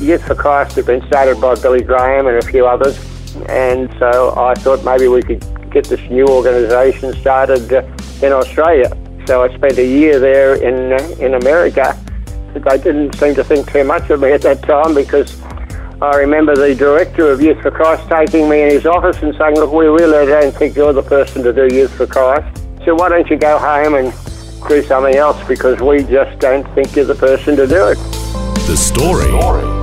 Youth for Christ had been started by Billy Graham and a few others, and so I thought maybe we could get this new organisation started uh, in Australia. So I spent a year there in uh, in America. They didn't seem to think too much of me at that time because I remember the director of Youth for Christ taking me in his office and saying, "Look, we really don't think you're the person to do Youth for Christ. So why don't you go home and do something else because we just don't think you're the person to do it." The Story.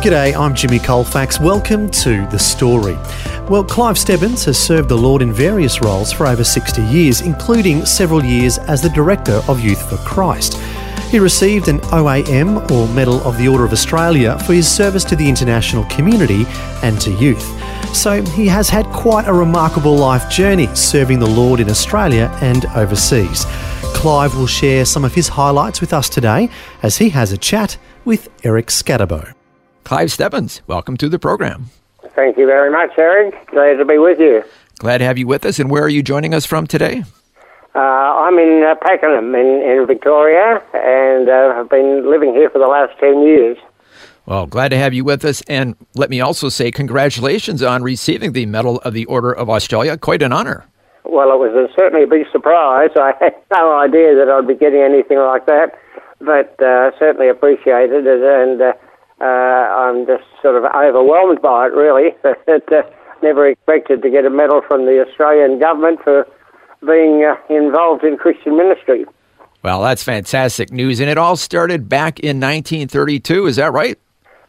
G'day, I'm Jimmy Colfax. Welcome to The Story. Well, Clive Stebbins has served the Lord in various roles for over 60 years, including several years as the Director of Youth for Christ. He received an OAM, or Medal of the Order of Australia, for his service to the international community and to youth. So he has had quite a remarkable life journey serving the Lord in Australia and overseas. Clive will share some of his highlights with us today as he has a chat with Eric Scatterbo. Clive Stebbins, welcome to the program. Thank you very much, Eric. Glad to be with you. Glad to have you with us. And where are you joining us from today? Uh, I'm in uh, Pakenham in, in Victoria, and uh, I've been living here for the last 10 years. Well, glad to have you with us. And let me also say congratulations on receiving the Medal of the Order of Australia. Quite an honor. Well, it was a, certainly a big surprise. I had no idea that I'd be getting anything like that, but uh, certainly appreciated it, and uh, uh, I'm just sort of overwhelmed by it, really. That uh, never expected to get a medal from the Australian government for being uh, involved in Christian ministry. Well, that's fantastic news. And it all started back in 1932, is that right?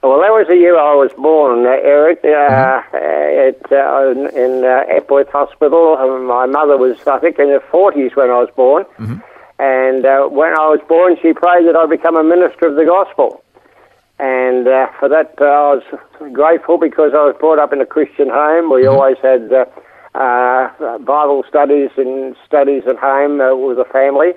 Well, that was the year I was born, uh, Eric, uh, at, uh, in uh, Epworth Hospital. Um, my mother was, I think, in her 40s when I was born. And uh, when I was born, she prayed that I'd become a minister of the gospel. And uh, for that, uh, I was grateful because I was brought up in a Christian home. We always had uh, uh, Bible studies and studies at home uh, with the family.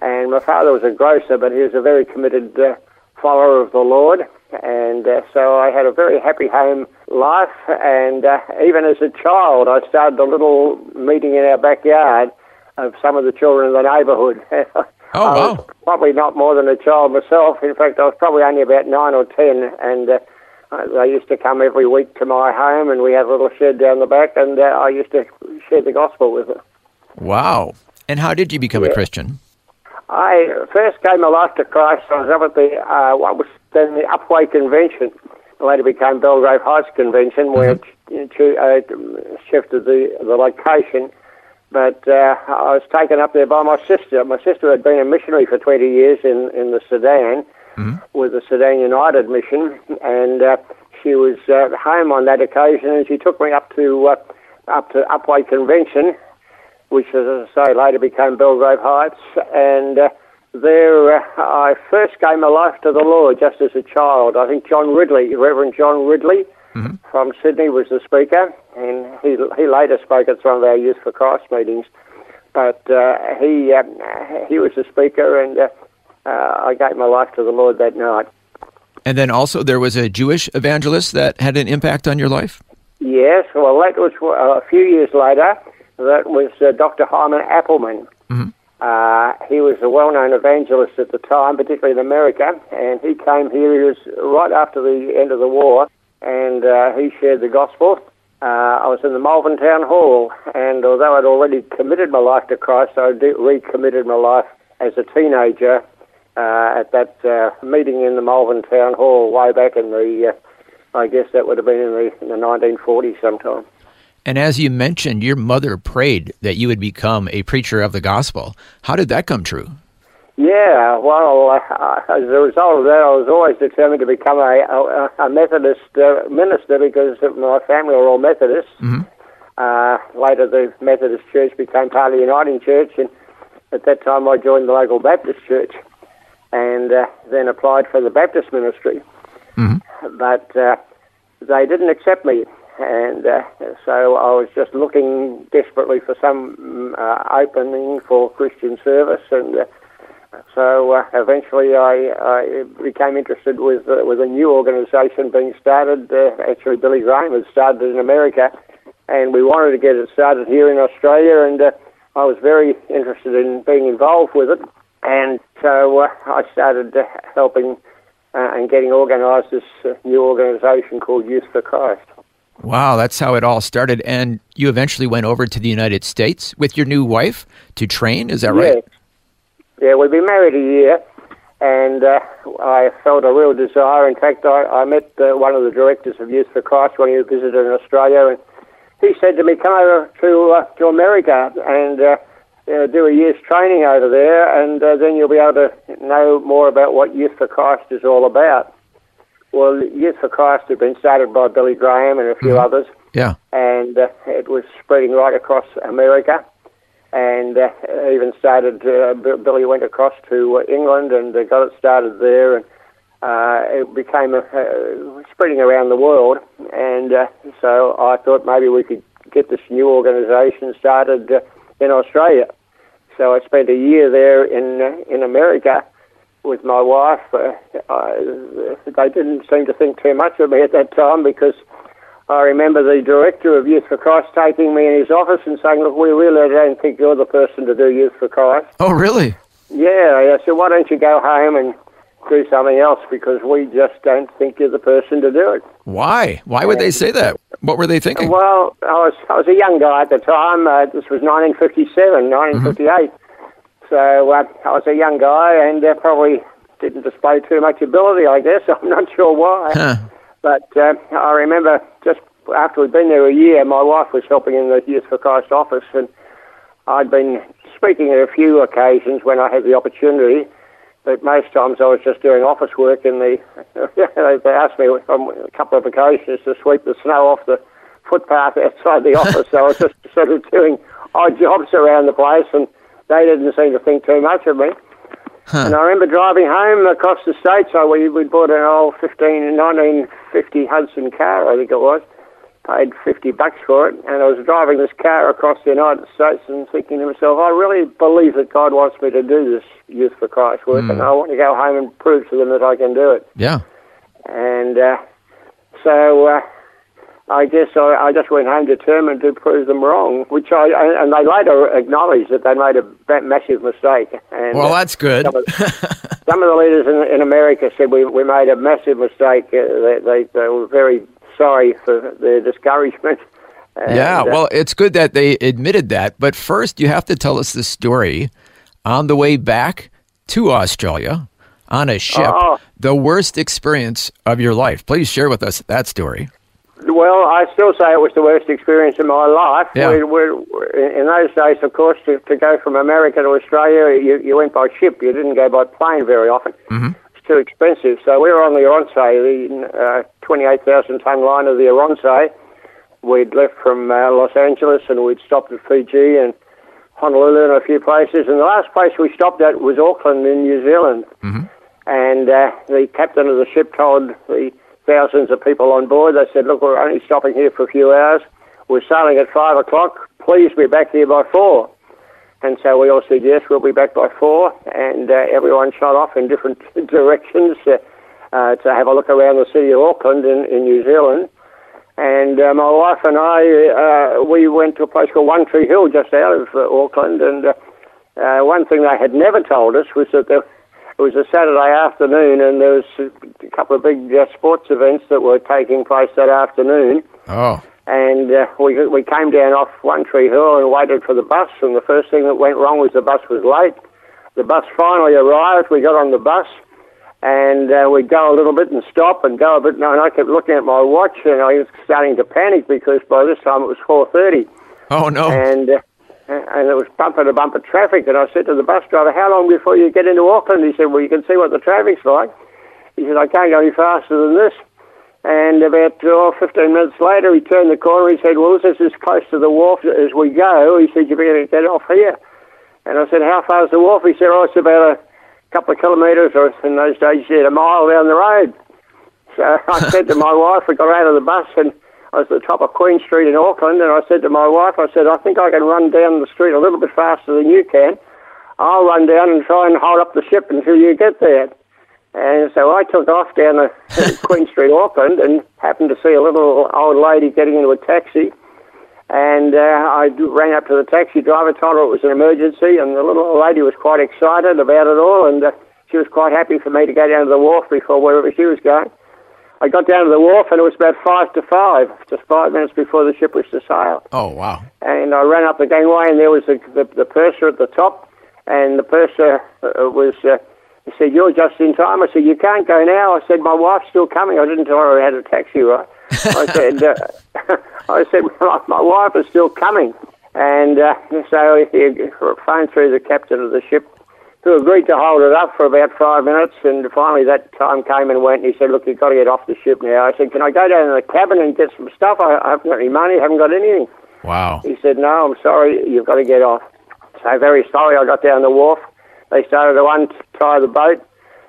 And my father was a grocer, but he was a very committed uh, follower of the Lord. And uh, so I had a very happy home life. And uh, even as a child, I started a little meeting in our backyard of some of the children in the neighbourhood. Oh, I was wow. probably not more than a child myself. In fact, I was probably only about nine or ten, and uh, uh, they used to come every week to my home, and we had a little shed down the back, and uh, I used to share the gospel with them. Wow. And how did you become a Christian? I first gave my life to Christ. I was up at the uh, what was then the Upwey Convention, later became Belgrave Heights Convention, where it uh, shifted the the location. But uh, I was taken up there by my sister. My sister had been a missionary for 20 years in, in the Sudan with the Sudan United Mission, and uh, she was uh, home on that occasion, and she took me up to uh, up to Upwey Convention, which, as I say, later became Belgrave Heights, and uh, there uh, I first gave my life to the Lord just as a child. I think John Ridley, Reverend John Ridley from Sydney, was the speaker, and he he later spoke at some of our Youth for Christ meetings. But uh, he uh, he was the speaker, and uh, uh, I gave my life to the Lord that night. And then also there was a Jewish evangelist that had an impact on your life? Yes, well, that was uh, a few years later. That was uh, Dr. Hyman Appleman. Uh, he was a well-known evangelist at the time, particularly in America, and he came here. He was right after the end of the war, and uh, he shared the gospel. Uh, I was in the Malvern Town Hall, and although I'd already committed my life to Christ, I recommitted my life as a teenager uh, at that uh, meeting in the Malvern Town Hall way back in the, uh, I guess that would have been in the, in the 1940s sometime. And as you mentioned, your mother prayed that you would become a preacher of the gospel. How did that come true? Yeah, well, uh, as a result of that, I was always determined to become a, a, a Methodist uh, minister because my family were all Methodists. Uh, later, the Methodist Church became part of the Uniting Church, and at that time, I joined the local Baptist church and uh, then applied for the Baptist ministry. but uh, they didn't accept me. And uh, so I was just looking desperately for some uh, opening for Christian service, and uh, so uh, eventually I, I became interested with uh, with a new organisation being started. Uh, actually, Billy Graham had started in America, and we wanted to get it started here in Australia, and uh, I was very interested in being involved with it. And so uh, I started uh, helping uh, and getting organised this uh, new organisation called Youth for Christ. Wow, that's how it all started. And you eventually went over to the United States with your new wife to train, is that right? Yeah, we've been married a year, and uh, I felt a real desire. In fact, I, I met uh, one of the directors of Youth for Christ when he visited in Australia, and he said to me, "Come over to uh, to America and uh, uh, do a year's training over there, and uh, then you'll be able to know more about what Youth for Christ is all about." Well, Youth for Christ had been started by Billy Graham and a few others, Yeah. and uh, it was spreading right across America. And uh, even started, uh, Billy went across to England and got it started there, and uh, it became uh, spreading around the world. And uh, so I thought maybe we could get this new organisation started uh, in Australia. So I spent a year there in in America with my wife. I, they didn't seem to think too much of me at that time because I remember the director of Youth for Christ taking me in his office and saying, "Look, we really don't think you're the person to do Youth for Christ." Oh, really? Yeah, I said, "Why don't you go home and do something else because we just don't think you're the person to do it." Why? Why would they say that? What were they thinking? Well, I was I was a young guy at the time. Uh, this was 1957, 1958. So uh, I was a young guy and uh, probably didn't display too much ability. I guess I'm not sure why. Huh. But uh, I remember after we'd been there a year, my wife was helping in the Youth for Christ office, and I'd been speaking at a few occasions when I had the opportunity. But most times I was just doing office work in the. they asked me on a couple of occasions to sweep the snow off the footpath outside the office. so I was just sort of doing odd jobs around the place, and they didn't seem to think too much of me. And I remember driving home across the state. So we we bought an old 15, 1950 Hudson car, I think it was. Paid 50 bucks for it, and I was driving this car across the United States and thinking to myself, I really believe that God wants me to do this Youth for Christ work, and I want to go home and prove to them that I can do it. Yeah. And uh, so uh, I guess I, I just went home determined to prove them wrong, which I and they later acknowledged that they made a massive mistake. And, Well, uh, that's good. some of, some of the leaders in, in America said we, we made a massive mistake. Uh, they, they, they were very sorry for the discouragement. And, Yeah, uh, well, it's good that they admitted that. But first, you have to tell us the story on the way back to Australia on a ship, Oh. the worst experience of your life. Please share with us that story. Well, I still say it was the worst experience in my life. Yeah. We, we, in those days, of course, to, to go from America to Australia, you, you went by ship. You didn't go by plane very often. Mm-hmm. It's too expensive. So we were on the Oronsay, the uh, 28,000 ton liner of the Oronsay. We'd left from uh, Los Angeles and we'd stopped at Fiji and Honolulu and a few places. And the last place we stopped at was Auckland in New Zealand. And uh, the captain of the ship told the thousands of people on board, they said, look, we're only stopping here for a few hours. We're sailing at five o'clock. Please be back here by four. And so we all said, yes, we'll be back by four. And uh, everyone shot off in different directions uh, uh, to have a look around the city of Auckland in, in New Zealand. And uh, my wife and I, uh, we went to a place called One Tree Hill just out of uh, Auckland. And uh, uh, one thing they had never told us was that there, it was a Saturday afternoon and there was a couple of big uh, sports events that were taking place that afternoon. Oh, And uh, we, we came down off One Tree Hill and waited for the bus. And the first thing that went wrong was the bus was late. The bus finally arrived. We got on the bus and uh, we'd go a little bit and stop and go a bit. And I kept looking at my watch and I was starting to panic because by this time it was 4.30 oh no. and uh, and it was bumper to bumper traffic. And I said to the bus driver, "How long before you get into Auckland?" He said, "Well, you can see what the traffic's like." He said, "I can't go any faster than this." And about oh, 15 minutes later, he turned the corner. He said, "Well, this is as close to the wharf as we go." He said, "You better get off here." And I said, "How far is the wharf?" He said, "Oh, it's about a couple of kilometres, or in those days, he said a mile down the road." uh, I said to my wife, we got out of the bus and I was at the top of Queen Street in Auckland, and I said to my wife, I said, I think I can run down the street a little bit faster than you can. I'll run down and try and hold up the ship until you get there. And so I took off down the Queen Street, Auckland, and happened to see a little old lady getting into a taxi. And uh, I ran up to the taxi driver, told her it was an emergency, and the little old lady was quite excited about it all, and uh, she was quite happy for me to go down to the wharf before wherever she was going. I got down to the wharf and it was about five to five, just five minutes before the ship was to sail. Oh, wow. And I ran up the gangway and there was the, the, the purser at the top, and the purser uh, was. Uh, he said, "You're just in time." I said, "You can't go now." I said, "My wife's still coming." I didn't tell her I had a taxi, right? I said, uh, "I said my, my wife is still coming," and uh, so he phoned through the captain of the ship who agreed to hold it up for about five minutes, and finally that time came and went, and he said, look, you've got to get off the ship now. I said, can I go down to the cabin and get some stuff? I, I haven't got any money, I haven't got anything. Wow. He said, no, I'm sorry, you've got to get off. So very sorry, I got down the wharf. They started to untie the boat.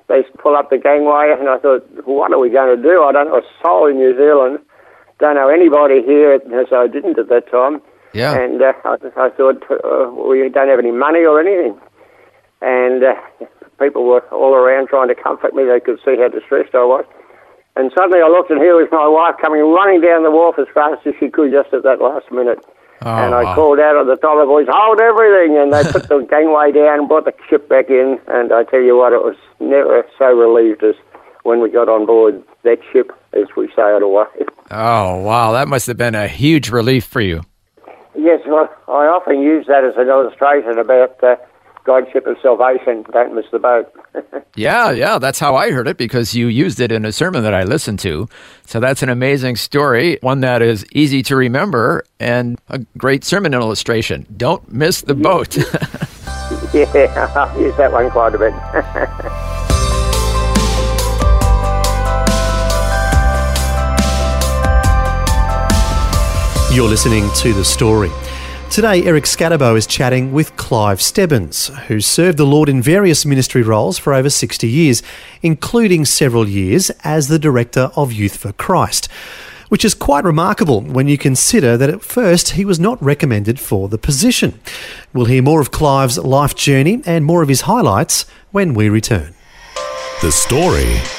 They pull up the gangway, and I thought, what are we going to do? I don't know a soul in New Zealand. Don't know anybody here, as I didn't at that time. Yeah. And uh, I, I thought, uh, we don't have any money or anything and uh, people were all around trying to comfort me. They could see how distressed I was. And suddenly I looked, and here was my wife coming running down the wharf as fast as she could just at that last minute. Oh, and I wow. called out at the top of voice, hold everything! And they put the gangway down and brought the ship back in. And I tell you what, it was never so relieved as when we got on board that ship as we sailed away. Oh, wow. That must have been a huge relief for you. Yes, well, I often use that as an illustration about uh, God's ship of salvation. Don't miss the boat. Yeah, yeah, that's how I heard it because you used it in a sermon that I listened to. So that's an amazing story, one that is easy to remember and a great sermon illustration. Don't miss the boat. yeah, I use that one quite a bit. You're listening to The Story. Today, Eric Scatterbo is chatting with Clive Stebbins, who served the Lord in various ministry roles for over 60 years, including several years as the Director of Youth for Christ, which is quite remarkable when you consider that at first he was not recommended for the position. We'll hear more of Clive's life journey and more of his highlights when we return. The story.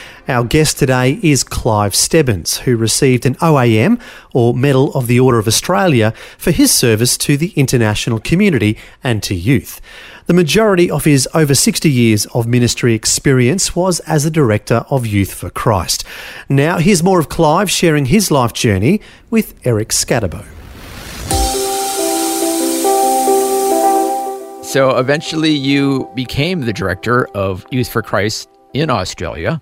Our guest today is Clive Stebbins, who received an OAM, or Medal of the Order of Australia, for his service to the international community and to youth. The majority of his over 60 years of ministry experience was as a Director of Youth for Christ. Now, here's more of Clive sharing his life journey with Eric Scatterbo. so eventually you became the director of Youth for Christ in Australia.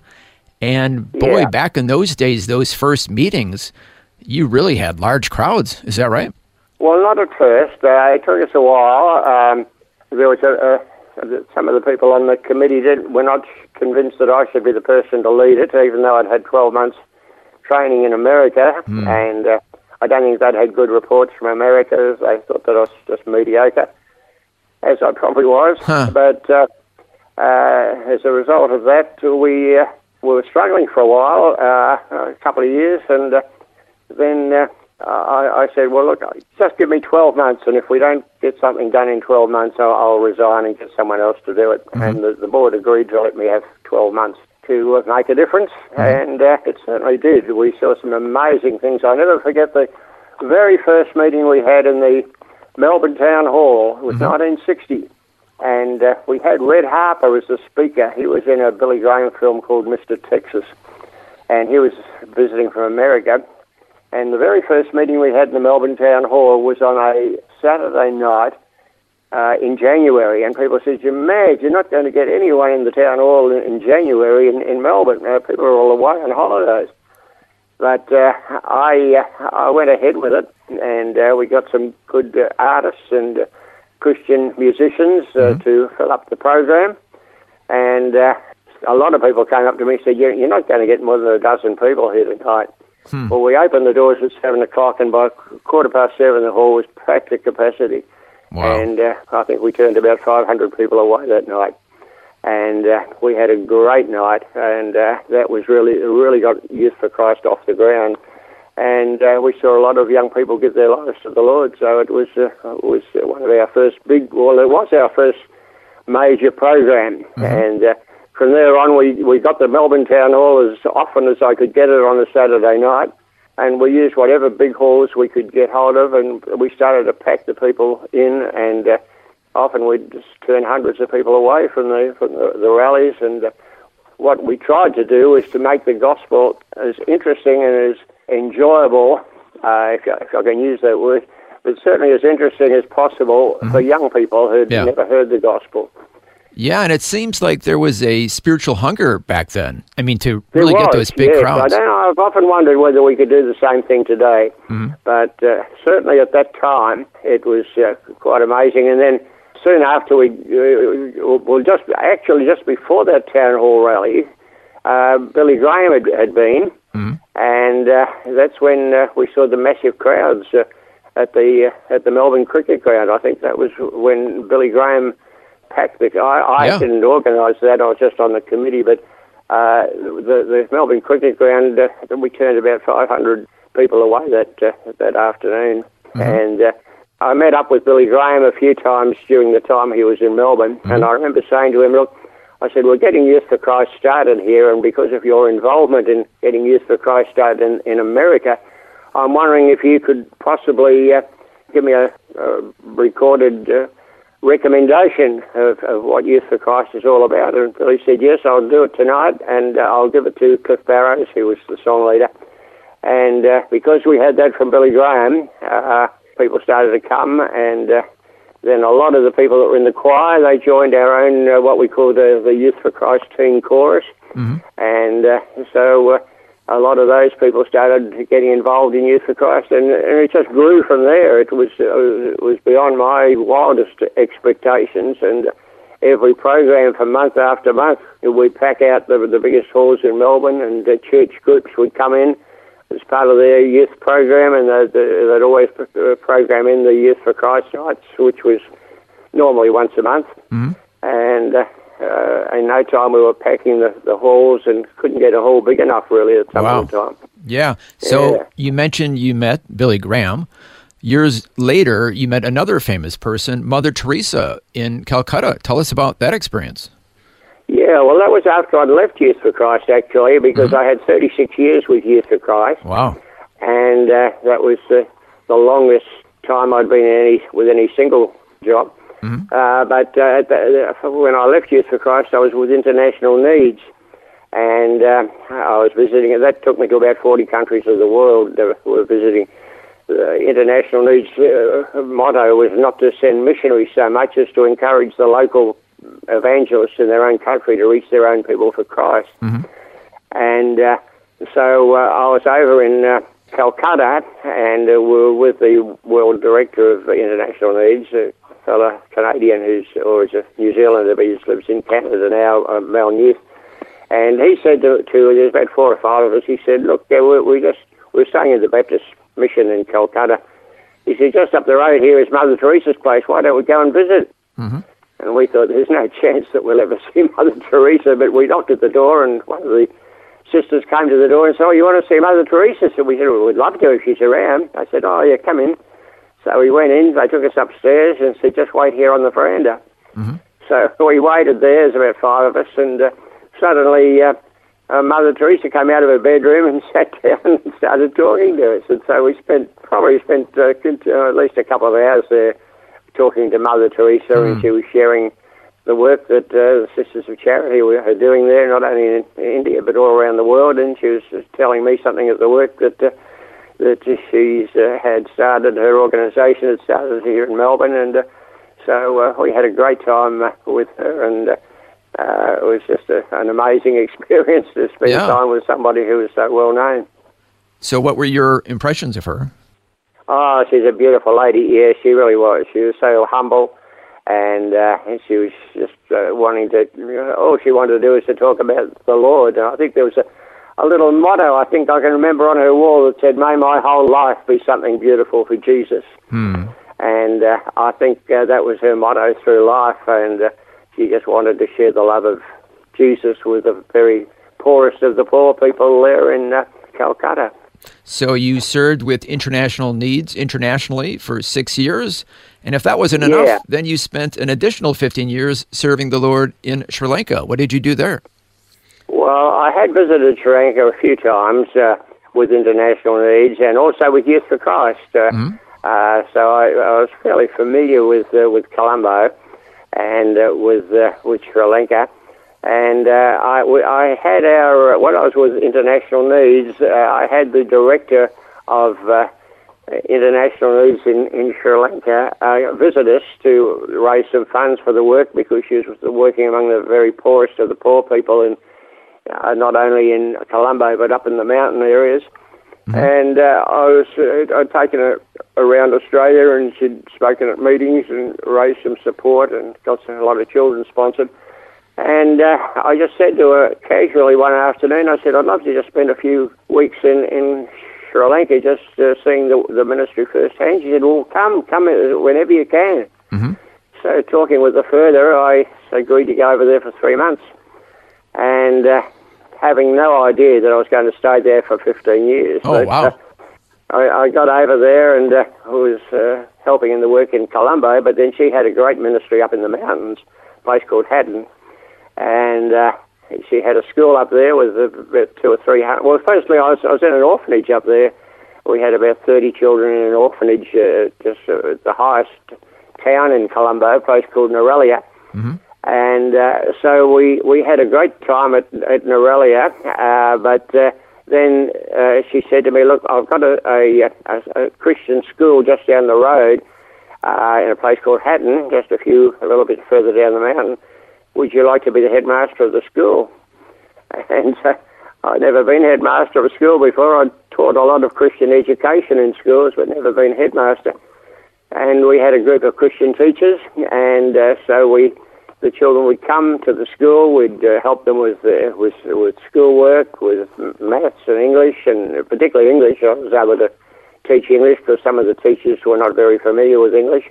And boy, Yeah. back in those days, those first meetings, you really had large crowds. Is that right? well, not at first. Uh, it took us a while. Um, there was a, a, some of the people on the committee did, were not convinced that I should be the person to lead it, even though I'd had 12 months training in America. And uh, I don't think they'd had good reports from America. They thought that I was just mediocre, as I probably was. Huh. But uh, uh, as a result of that, we, uh, we were struggling for a while, uh, a couple of years, and uh, then uh, I, I said, well, look, just give me 12 months, and if we don't get something done in 12 months, I'll, I'll resign and get someone else to do it. And the, the board agreed to let me have 12 months to uh, make a difference, and uh, it certainly did. We saw some amazing things. I never forget the very first meeting we had in the Melbourne Town Hall. It was 1960. And uh, we had Red Harper as the speaker. He was in a Billy Graham film called Mr. Texas. And he was visiting from America. And the very first meeting we had in the Melbourne Town Hall was on a Saturday night uh, in January. And people said, You're mad. You're not going to get anyone in the town hall in, in January in, in Melbourne. Uh, people are all away on holidays. But uh, I uh, I went ahead with it, and uh, we got some good uh, artists and Christian musicians uh, to fill up the program. And uh, a lot of people came up to me and said, "You're, you're not going to get more than a dozen people here tonight." Well, we opened the doors at seven o'clock, and by quarter past seven, the hall was packed to capacity. Wow. And uh, I think we turned about 500 people away that night. And uh, we had a great night, and uh, that was really, really got Youth for Christ off the ground. And uh, we saw a lot of young people give their lives to the Lord. So it was, uh, it was one of our first big, well, it was our first major program. And uh, from there on, we, we got the Melbourne Town Hall as often as I could get it on a Saturday night. And we used whatever big halls we could get hold of, and we started to pack the people in. And uh, often we'd just turn hundreds of people away from the from the, the rallies. And uh, what we tried to do is to make the gospel as interesting and as enjoyable, uh, if, I- if I can use that word, but certainly as interesting as possible for young people who'd Yeah. never heard the gospel. Yeah, and it seems like there was a spiritual hunger back then. I mean, to There really get was, those big yes. crowds. I don't know. I've often wondered whether we could do the same thing today. But uh, certainly at that time, it was uh, quite amazing. And then soon after we, uh, well, just actually just before that town hall rally, uh, Billy Graham had, had been, and uh, that's when uh, we saw the massive crowds uh, at the uh, at the Melbourne Cricket Ground. I think that was when Billy Graham packed the. I, I Yeah. didn't organise that. I was just on the committee, but uh, the the Melbourne Cricket Ground. Uh, we turned about 500 people away that uh, that afternoon, and. I met up with Billy Graham a few times during the time he was in Melbourne, and I remember saying to him, "Look, I said we're getting Youth for Christ started here, and because of your involvement in getting Youth for Christ started in, in America, I'm wondering if you could possibly uh, give me a, a recorded uh, recommendation of, of what Youth for Christ is all about." And Billy said, "Yes, I'll do it tonight, and uh, I'll give it to Cliff Barrows, who was the song leader." And uh, because we had that from Billy Graham, uh, people started to come, and uh, then a lot of the people that were in the choir they joined our own uh, what we call the, the Youth for Christ Teen Chorus, and uh, so uh, a lot of those people started getting involved in Youth for Christ, and, and it just grew from there. It was uh, it was beyond my wildest expectations, and every program for month after month we'd pack out the, the biggest halls in Melbourne, and the church groups would come in as part of their youth program, and they'd, they'd always uh, program in the Youth for Christ nights, which was normally once a month. And uh, uh, in no time, we were packing the, the halls and couldn't get a hall big enough, really, at some Wow. time. Yeah. So Yeah. you mentioned you met Billy Graham. Years later, you met another famous person, Mother Teresa in Calcutta. Tell us about that experience. Yeah, well, that was after I'd left Youth for Christ, actually, because I had 36 years with Youth for Christ. Wow. and uh, that was uh, the longest time I'd been in any with any single job. Uh, but uh, at the, when I left Youth for Christ, I was with International Needs, and uh, I was visiting. That took me to about 40 countries of the world that were visiting. The International Needs uh, motto was not to send missionaries so much as to encourage the local evangelists in their own country to reach their own people for Christ. And uh, so uh, I was over in uh, Calcutta and uh, we were with the World Director of International Needs, a fellow Canadian who's, or is a New Zealander, but he just lives in Canada now, uh, Mel Newth. And he said to, to, there's about four or five of us, he said, look, yeah, we, we just, we're staying at the Baptist Mission in Calcutta. He said, just up the road here is Mother Teresa's place. Why don't we go and visit? And we thought, there's no chance that we'll ever see Mother Teresa. But we knocked at the door, and one of the sisters came to the door and said, oh, you want to see Mother Teresa? So we said, well, we'd love to if she's around. I said, oh, yeah, come in. So we went in. They took us upstairs and said, just wait here on the veranda. So we waited there. There's about five of us, and uh, suddenly uh, uh, Mother Teresa came out of her bedroom and sat down and started talking to us. And so we spent probably spent uh, uh, at least a couple of hours there talking to Mother Teresa, and she was sharing the work that uh, the Sisters of Charity were are doing there, not only in India but all around the world. And she was telling me something of the work that. Uh, that she's uh, had started, her organisation had started here in Melbourne, and uh, so uh, we had a great time uh, with her, and uh, uh, it was just a, an amazing experience to spend Yeah. time with somebody who was so well known. So, what were your impressions of her? Oh, she's a beautiful lady. Yeah, she really was. She was so humble, and, uh, and she was just uh, wanting to. You know, all she wanted to do was to talk about the Lord. And I think there was a, a little motto. I think I can remember on her wall that said, "May my whole life be something beautiful for Jesus." Hmm. And uh, I think uh, that was her motto through life, and uh, she just wanted to share the love of Jesus with the very poorest of the poor people there in uh, Calcutta. So, you served with international needs internationally for six years. And if that wasn't enough, Yeah. then you spent an additional 15 years serving the Lord in Sri Lanka. What did you do there? Well, I had visited Sri Lanka a few times uh, with international needs and also with Youth for Christ. Uh, uh, so I, I was fairly familiar with uh, with Colombo and uh, with uh, with Sri Lanka. And uh, I, we- I had our when I was with international needs, uh, I had the director of uh, international needs in, in Sri Lanka uh, visit us to raise some funds for the work because she was working among the very poorest of the poor people in uh, not only in Colombo but up in the mountain areas. And uh, I was uh, I'd taken her around Australia and she'd spoken at meetings and raised some support and got some, a lot of children sponsored. And uh, I just said to her casually one afternoon, I said, I'd love to just spend a few weeks in, in Sri Lanka just uh, seeing the, the ministry firsthand. She said, well, come, come whenever you can. So talking with her further, I agreed to go over there for three months. And uh, having no idea that I was going to stay there for 15 years. Oh, But, wow. uh, I, I got over there and uh, was uh, helping in the work in Colombo, but then she had a great ministry up in the mountains, a place called Hatton. And uh, she had a school up there with about two or three hundred. Well, firstly, I was, I was in an orphanage up there. We had about 30 children in an orphanage, uh, just uh, the highest town in Colombo, a place called Nuwara Eliya. And uh, so we, we had a great time at, at Nuwara Eliya, uh, but uh, then uh, she said to me, Look, I've got a, a, a, a Christian school just down the road uh, in a place called Hatton, just a few, a little bit further down the mountain. Would you like to be the headmaster of the school? And uh, I'd never been headmaster of a school before. I'd taught a lot of Christian education in schools, but never been headmaster. And we had a group of Christian teachers, and uh, so we, the children would come to the school. We'd uh, help them with uh, with with schoolwork, with maths and English, and particularly English. I was able to teach English because some of the teachers were not very familiar with English.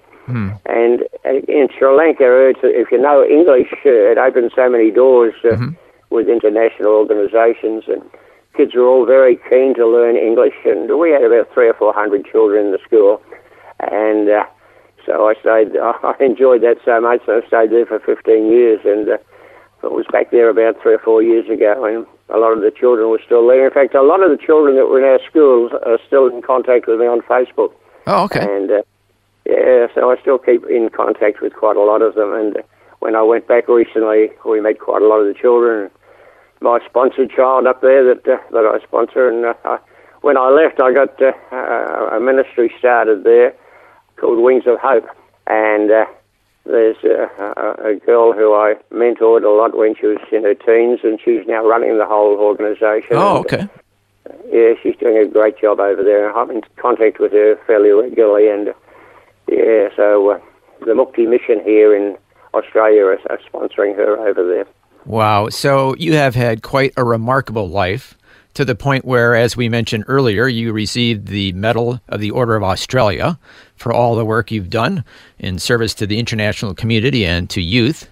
And uh, in Sri Lanka, it's, if you know English, uh, it opens so many doors uh, with international organisations, and kids were all very keen to learn English. And we had about three or four hundred children in the school, and uh, so I stayed. I enjoyed that so much. I stayed there for 15 years, and uh, I was back there about three or four years ago, and a lot of the children were still there. In fact, a lot of the children that were in our schools are still in contact with me on Facebook. Oh, okay. And uh, yeah, so I still keep in contact with quite a lot of them. And when I went back recently, we met quite a lot of the children. My sponsored child up there that uh, that I sponsor, and uh, I, when I left, I got uh, uh, a ministry started there called Wings of Hope, and uh, there's a, a girl who I mentored a lot when she was in her teens, and she's now running the whole organisation. Oh, And, uh, okay. yeah, she's doing a great job over there. I'm in contact with her fairly regularly, and yeah, so uh, the Mukti Mission here in Australia are, are sponsoring her over there. Wow. So you have had quite a remarkable life to the point where, as we mentioned earlier, you received the Medal of the Order of Australia for all the work you've done in service to the international community and to youth.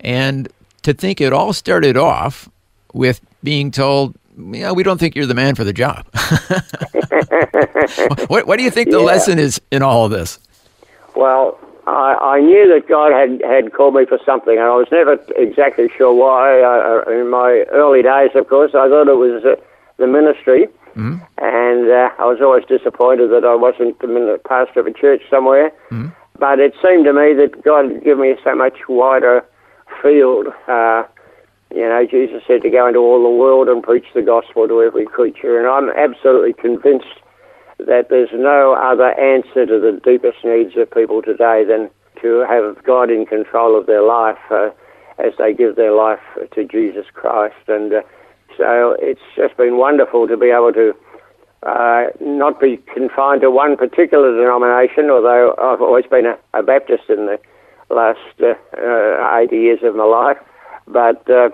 And to think it all started off with being told, yeah, we don't think you're the man for the job. what, what do you think the Yeah. lesson is in all of this? Well, I, I knew that God had, had called me for something, and I was never exactly sure why. Uh, in my early days, of course, I thought it was uh, the ministry, and uh, I was always disappointed that I wasn't the pastor of a church somewhere. But it seemed to me that God had given me so much wider field. Uh, you know, Jesus said to go into all the world and preach the gospel to every creature, and I'm absolutely convinced that there's no other answer to the deepest needs of people today than to have God in control of their life uh, as they give their life to Jesus Christ. And uh, so it's just been wonderful to be able to uh, not be confined to one particular denomination, although I've always been a, a Baptist in the last uh, uh, 80 years of my life. But uh,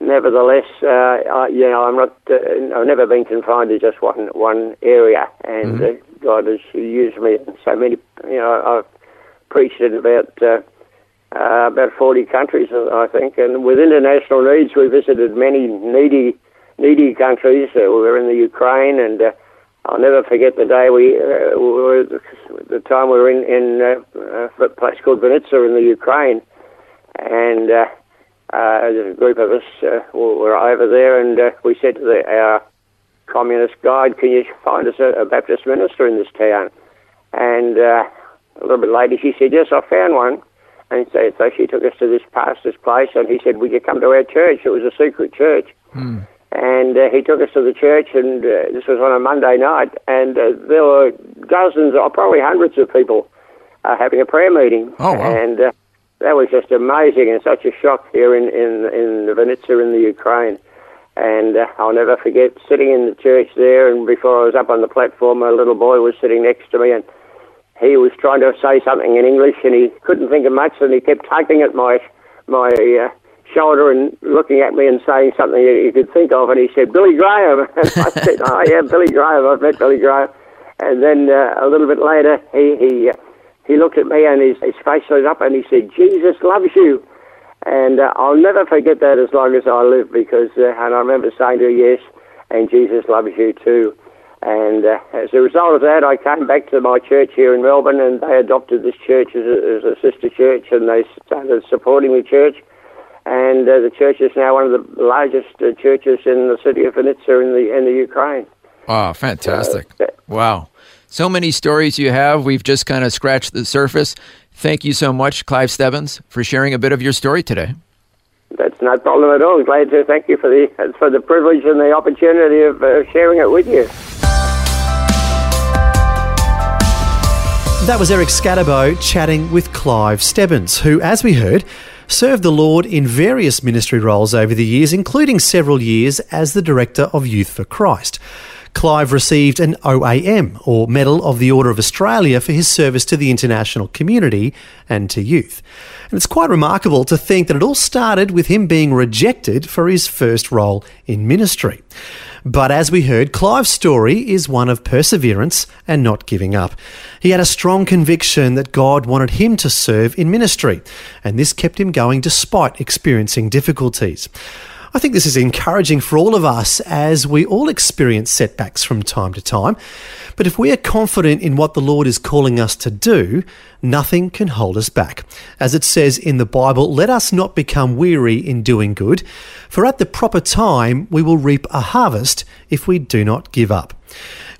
nevertheless, uh, I, you know, I'm not. Uh, I've never been confined to just one one area, and mm-hmm. God has used me in so many. You know, I've preached in about. about 40 countries, I think, and with international needs, we visited many needy, needy countries. we were in the Ukraine and I'll never forget the day we, uh, we were, the time we were in, in uh, a place called Vinnytsia in the Ukraine, and uh, uh, a group of us uh, were over there, and uh, we said to the, our communist guide, "Can you find us a, a Baptist minister in this town?" And uh, a little bit later, she said, "Yes, I found one." And so, so she took us to this pastor's place, and he said, "Would you come to our church?" It was a secret church. Hmm and uh, he took us to the church, and uh, this was on a Monday night, and uh, there were dozens, or probably hundreds of people uh, having a prayer meeting. Oh, wow. And uh, that was just amazing and such a shock here in, in, in Vinnytsia in the Ukraine. And uh, I'll never forget sitting in the church there, and before I was up on the platform, a little boy was sitting next to me, and he was trying to say something in English, and he couldn't think of much, and he kept tugging at my my uh, shoulder and looking at me and saying something that he could think of, and he said, Billy Graham. And I said, oh, yeah, Billy Graham. I've met Billy Graham. And then uh, a little bit later, he, he, uh, he looked at me and his, his face lit up and he said, Jesus loves you. And uh, I'll never forget that as long as I live because, uh, and I remember saying to him, yes, and Jesus loves you too. And uh, as a result of that, I came back to my church here in Melbourne and they adopted this church as a, as a sister church and they started supporting the church and uh, the church is now one of the largest uh, churches in the city of Vinnytsia in the in the Ukraine. Wow, fantastic! Uh, wow, so many stories you have. We've just kind of scratched the surface. Thank you so much, Clive Stebbins, for sharing a bit of your story today. That's no problem at all. Glad to thank you for the for the privilege and the opportunity of uh, sharing it with you. That was Eric Scatterbo chatting with Clive Stebbins, who, as we heard, served the Lord in various ministry roles over the years, including several years as the Director of Youth for Christ. Clive received an OAM, or Medal of the Order of Australia, for his service to the international community and to youth. And it's quite remarkable to think that it all started with him being rejected for his first role in ministry. But as we heard, Clive's story is one of perseverance and not giving up. He had a strong conviction that God wanted him to serve in ministry, and this kept him going despite experiencing difficulties. I think this is encouraging for all of us as we all experience setbacks from time to time. But if we are confident in what the Lord is calling us to do, nothing can hold us back. As it says in the Bible, let us not become weary in doing good, for at the proper time we will reap a harvest if we do not give up.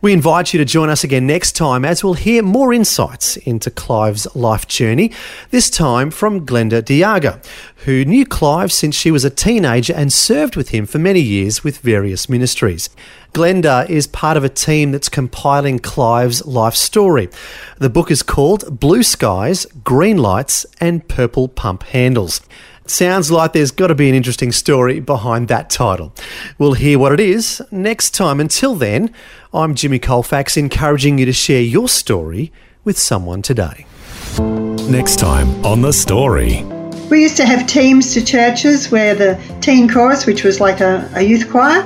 We invite you to join us again next time as we'll hear more insights into Clive's life journey, this time from Glenda Diaga, who knew Clive since she was a teenager and served with him for many years with various ministries. Glenda is part of a team that's compiling Clive's life story. The book is called Blue Skies, Green Lights, and Purple Pump Handles. Sounds like there's got to be an interesting story behind that title. We'll hear what it is next time. Until then, I'm Jimmy Colfax, encouraging you to share your story with someone today. Next time on The Story. We used to have teams to churches where the teen chorus, which was like a, a youth choir,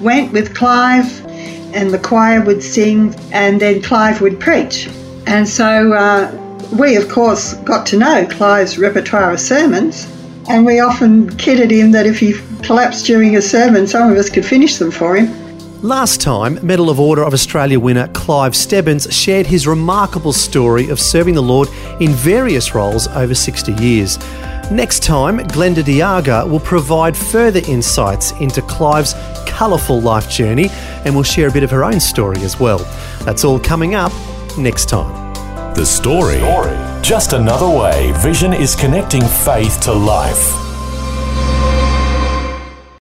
went with Clive and the choir would sing and then Clive would preach. And so uh, we, of course, got to know Clive's repertoire of sermons and we often kidded him that if he collapsed during a sermon, some of us could finish them for him. Last time, Medal of Order of Australia winner Clive Stebbins shared his remarkable story of serving the Lord in various roles over 60 years. Next time, Glenda Diaga will provide further insights into Clive's colourful life journey and will share a bit of her own story as well. That's all coming up next time. The story. Just another way Vision is connecting faith to life.